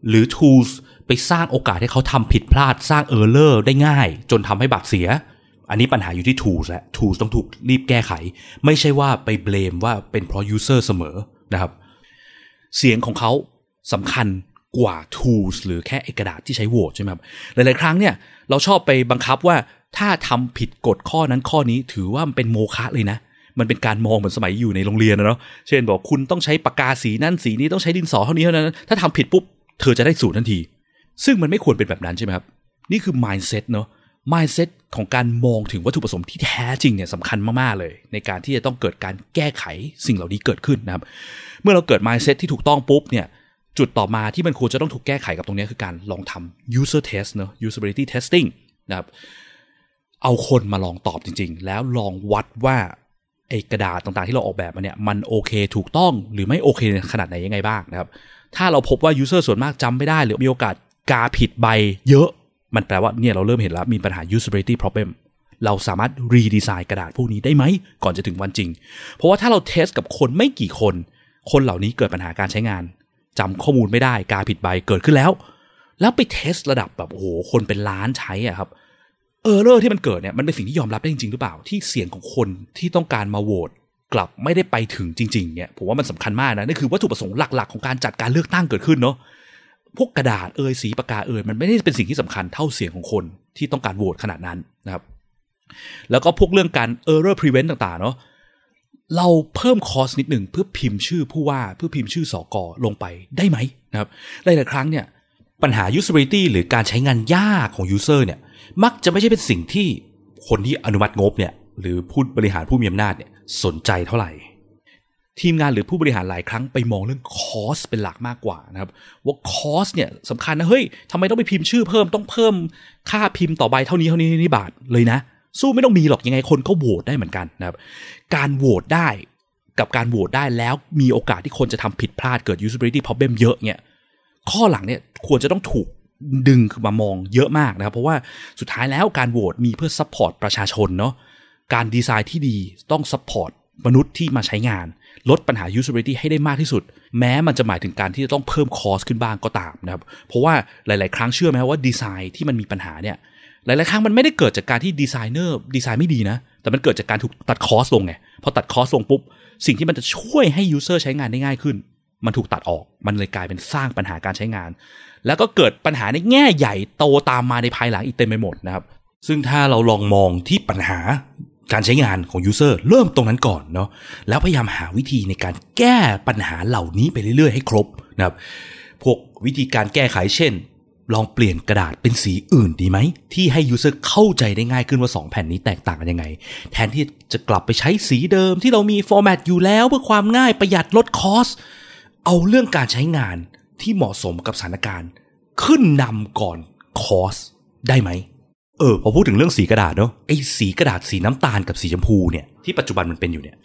หรือ tools ไปสร้างโอกาสให้เขาทำผิดพลาดสร้างเออร์เลอร์ได้ง่าย จนทำให้บัตรเสีย อันนี้ปัญหาอยู่ที่ tools แหละ tools ต้องถูกรีบแก้ไข ไม่ใช่ว่าไปเบลมว่าเป็นเพราะ user เสมอนะครับ เสียงของเขาสำคัญกว่า tools หรือแค่เอกระดาษที่ใช้โหวตใช่ไหมครับ หลาย ๆ ครั้งเนี่ยเราชอบไปบังคับว่าถ้าทำผิดกฎข้อนั้นข้อนี้ถือว่ามันเป็นโมฆะเลยนะ มันเป็นการมองเหมือนสมัยอยู่ในโรงเรียนนะเนาะ เช่นบอกคุณต้องใช้ปากกาสีนั่นสีนี้ต้องใช้ดินสอเท่านี้เท่านั้น ถ้าทำผิดปุ๊บเธอจะได้ศูนย์ทันที ซึ่งมันไม่ควรเป็นแบบนั้นใช่ไหมครับ นี่คือ mindset เนาะ mindset ของการมองถึงวัตถุประสงค์ที่แท้จริงเนี่ยสำคัญมาก ๆ เลย ในการที่จะต้องเกิดการแก้ไขสิ่งเหล่านี้เกิดขึ้นนะครับ เมื่อเราเกิด mindset ที่ถูกต้องปุ๊บเนี่ยจุดต่อมาที่มันควรจะต้องถูกแก้ไขกับตรงนี้คือการลองทำ user test เนาะ usability testing นะครับเอาคนมาลองตอบจริง ๆ แล้วลองวัดว่าไอ้กระดาษต่างๆ ที่เราออกแบบมาเนี่ยมันโอเคถูกต้องหรือไม่โอเคขนาดไหนยังไงบ้างนะครับ ถ้าเราพบว่า user ส่วนมากจำไม่ได้ หรือมีโอกาส กาผิดใบเยอะ มันแปลว่าเนี่ยเราเริ่มเห็นแล้วมีปัญหา usability problem เราสามารถ redesign กระดาษพวกนี้ได้ไหม ก่อนจะถึงวันจริง เพราะว่าถ้าเรา test กับคนไม่กี่คน คนเหล่านี้เกิดปัญหาการใช้งานจำข้อมูลไม่ได้กาผิดใบเกิดขึ้นแล้ว แล้วไป test ระดับแบบโอ้โหคนเป็นล้านใช้อะครับ error ที่มันเกิดเนี่ยมันเป็นสิ่งที่ยอมรับได้จริง ๆ หรือเปล่า ที่เสียงของคนที่ต้องการมาโหวตกลับไม่ได้ไปถึงจริงๆเนี่ยผมว่ามันสำคัญมากนะนี่คือวัตถุประสงค์หลัก ๆ ของการจัดการเลือกตั้งเกิดขึ้นเนาะ พวกกระดาษเอยสีปากกาเอยมันไม่ได้เป็นสิ่งที่สำคัญเท่าเสียงของคนที่ต้องการโหวตขนาดนั้นนะครับ แล้วก็พวกเรื่องการ error prevent ต่างๆ เนาะเราเพิ่มคอสนิดหนึ่งเพื่อพิมพ์ชื่อผู้ว่าเพื่อพิมพ์ชื่อสอกอลงไปได้ไหมนะครับหลายๆครั้งเนี่ยปัญหา usability หรือการใช้งานยากของ user เนี่ย มักจะไม่ใช่เป็นสิ่งที่คนที่อนุมัติงบเนี่ย หรือผู้บริหารผู้มีอำนาจเนี่ยสนใจเท่าไหร่ ทีมงานหรือผู้บริหารหลายครั้งไปมองเรื่องคอสเป็นหลักมากกว่านะครับ ว่าคอสเนี่ยสำคัญนะเฮ้ยทำไมต้องไปพิมพ์ชื่อเพิ่มต้องเพิ่มค่าพิมพ์ต่อใบเท่านี้เท่านี้นี่บาทเลยนะ สู้ไม่ต้องมีหรอกยังไงคนก็โหวตได้เหมือนกันนะครับ การโหวตได้กับการโหวตได้แล้วมีโอกาสที่คนจะทำผิดพลาดเกิด usability problem เยอะเนี่ยข้อหลังเนี่ยควรจะต้องถูกดึงขึ้นมามองเยอะมากนะครับ เพราะว่าสุดท้ายแล้วการโหวตมีเพื่อ support ประชาชนเนาะการดีไซน์ที่ดีต้อง support มนุษย์ที่มาใช้งาน ลดปัญหา usability ให้ได้มากที่สุด แม้มันจะหมายถึงการที่จะต้องเพิ่ม cost ขึ้นบ้างก็ตามนะครับ เพราะว่าหลาย ๆ ครั้งเชื่อไหมว่าดีไซน์ที่มันมีปัญหาเนี่ยหลาย ๆ ครั้งมันไม่ได้เกิดจากการที่ designer design ไม่ดีนะ แต่มันเกิดจากการถูกตัด cost ลงไงพอตัด cost ลงปุ๊บ สิ่งที่มันจะช่วยให้ user ใช้งานได้ง่ายขึ้น มันถูกตัดออกมันเลยกลายเป็นสร้างปัญหาการใช้งาน แล้วก็เกิดปัญหาในแง่ใหญ่โตตามมาในภายหลังอีกเต็มไปหมดนะครับซึ่งถ้าเราลองมองที่ปัญหา การใช้งานของ user เริ่มตรงนั้นก่อนเนาะแล้วพยายามหาวิธีในการแก้ปัญหาเหล่านี้ไปเรื่อย ๆ ให้ครบนะครับพวกวิธีการแก้ไขเช่น ลองเปลี่ยนกระดาษเป็นสีอื่นดีไหม ที่ให้ user เข้าใจได้ง่ายขึ้นว่า 2 แผ่นนี้แตกต่างกันยังไง แทนที่จะกลับไปใช้สีเดิมที่เรามี format อยู่แล้วเพื่อความง่ายประหยัดลด cost เอาเรื่องการใช้งานที่เหมาะสมกับสถานการณ์ ขึ้นนำก่อน cost ได้ไหม เออพอพูดถึงเรื่องสีกระดาษเนาะไอ้สีกระดาษสีน้ำตาลกับสีชมพูเนี่ยที่ปัจจุบันมันเป็นอยู่เนี่ย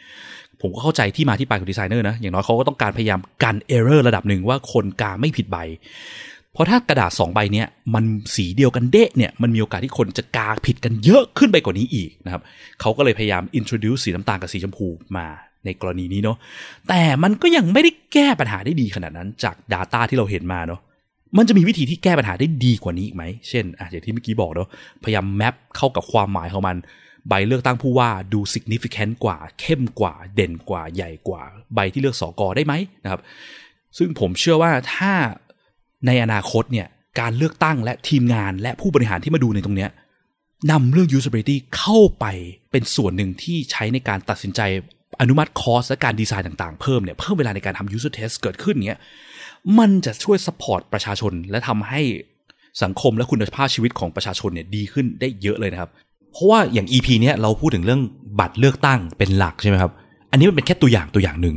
ผมก็เข้าใจที่มาที่ไปของดีไซเนอร์นะอย่างน้อยเขาก็ต้องการพยายามกัน error ระดับหนึ่งว่าคนกาไม่ผิดใบ เพราะถ้ากระดาษ2ใบเนี้ยมันสีเดียวกันเดะเนี่ยมันมีโอกาสที่คนจะกาผิดกันเยอะขึ้นไปกว่านี้อีกนะครับเขาก็เลยพยายาม introduce สีน้ำตาลกับสีชมพูมาในกรณีนี้เนาะแต่มันก็ยังไม่ได้แก้ปัญหาได้ดีขนาดนั้นจาก Data ที่เราเห็นมาเนาะ มันจะมีวิธีที่แก้ปัญหาได้ดีกว่านี้อีกไหม เช่นอะอย่างที่เมื่อกี้บอกเนาะพยายามแมปเข้ากับความหมายของมัน ใบเลือกตั้งผู้ว่าดู significant กว่า เข้มกว่า เด่นกว่า ใหญ่กว่า ใบที่เลือกสอกอได้ไหมนะครับ ซึ่งผมเชื่อว่าถ้าในอนาคตเนี่ย การเลือกตั้งและทีมงานและผู้บริหารที่มาดูในตรงเนี้ยนำเรื่อง usability เข้าไปเป็นส่วนหนึ่งที่ใช้ในการตัดสินใจ อนุมัติ cost และการดีไซน์ต่างๆ เพิ่มเนี่ยเพิ่มเวลาในการทำ user test เกิดขึ้นเนี้ยมันจะช่วย support ประชาชน และทำให้สังคมและคุณภาพชีวิตของประชาชนเนี่ยดีขึ้นได้เยอะเลยนะครับ เพราะว่าอย่าง EP เนี้ยเราพูดถึงเรื่องบัตรเลือกตั้งเป็นหลักใช่ไหมครับ อันนี้มันเป็นแค่ตัวอย่างตัวอย่างหนึ่ง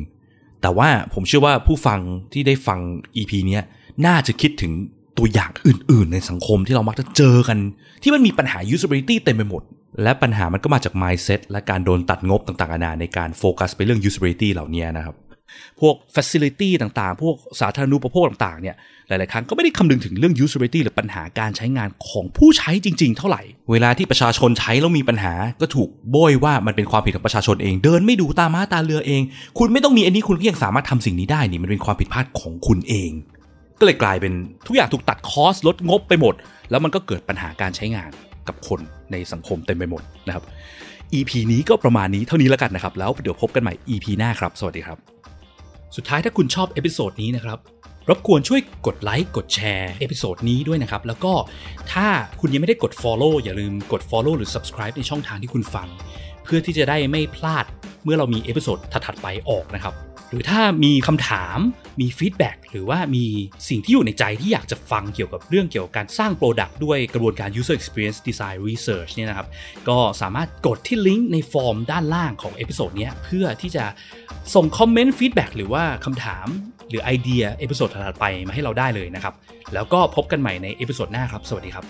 แต่ว่าผมเชื่อว่าผู้ฟังที่ได้ฟัง EP เนี้ยน่าจะคิดถึงตัวอย่างอื่น ๆ ในสังคมที่เรามักจะเจอกัน ที่มันมีปัญหา usability เต็มไปหมด และปัญหามันก็มาจาก mindset และการโดนตัดงบต่างๆนานาในการโฟกัสไปเรื่อง usability เหล่านี้นะครับ พวก facility ต่างๆ พวกสาธารณูปโภคต่างๆ เนี่ย หลาย ๆ ครั้งก็ไม่ได้คำนึงถึงเรื่อง usability หรือปัญหาการใช้งานของผู้ใช้จริง ๆ เท่าไหร่ เวลาที่ประชาชนใช้แล้วมีปัญหา ก็ถูกเบลมว่ามันเป็นความผิดของประชาชนเอง เดินไม่ดูตาม้าตาเรือเอง คุณไม่ต้องมีอันนี้คุณก็ยังสามารถทำสิ่งนี้ได้นี่มันเป็นความผิดพลาดของคุณเอง ก็เลยกลายเป็นทุกอย่างถูกตัด cost ลดงบไปหมด แล้วมันก็เกิดปัญหาการใช้งาน กับคนในสังคมเต็มไปหมดนะครับ EP นี้ก็ประมาณนี้เท่านี้แล้วกันนะครับ แล้วเดี๋ยวพบกันใหม่ EP หน้าครับ สวัสดีครับ สุดท้ายถ้าคุณชอบ episode นี้นะครับรบกวนช่วยกดไลค์กด share episode นี้ด้วยนะครับ แล้วก็ถ้าคุณยังไม่ได้กด Follow อย่าลืมกด Follow หรือ Subscribe ในช่องทางที่คุณฟัง เพื่อที่จะได้ไม่พลาดเมื่อเรามี episode ถัดๆไปออกนะครับ หรือถ้ามีคำถามมี feedback หรือว่ามีสิ่งที่อยู่ในใจที่อยากจะฟังเกี่ยวกับเรื่องเกี่ยวกับการสร้าง Product ด้วยกระบวนการ User Experience Design Research เนี่ยนะครับ ก็สามารถกดที่ลิงก์ในฟอร์มด้านล่างของ episode นี้เพื่อที่จะส่ง comment feedback หรือว่าคำถามหรือ idea episode ถัดไปมาให้เราได้เลยนะครับ แล้วก็พบกันใหม่ใน episode หน้าครับ สวัสดีครับ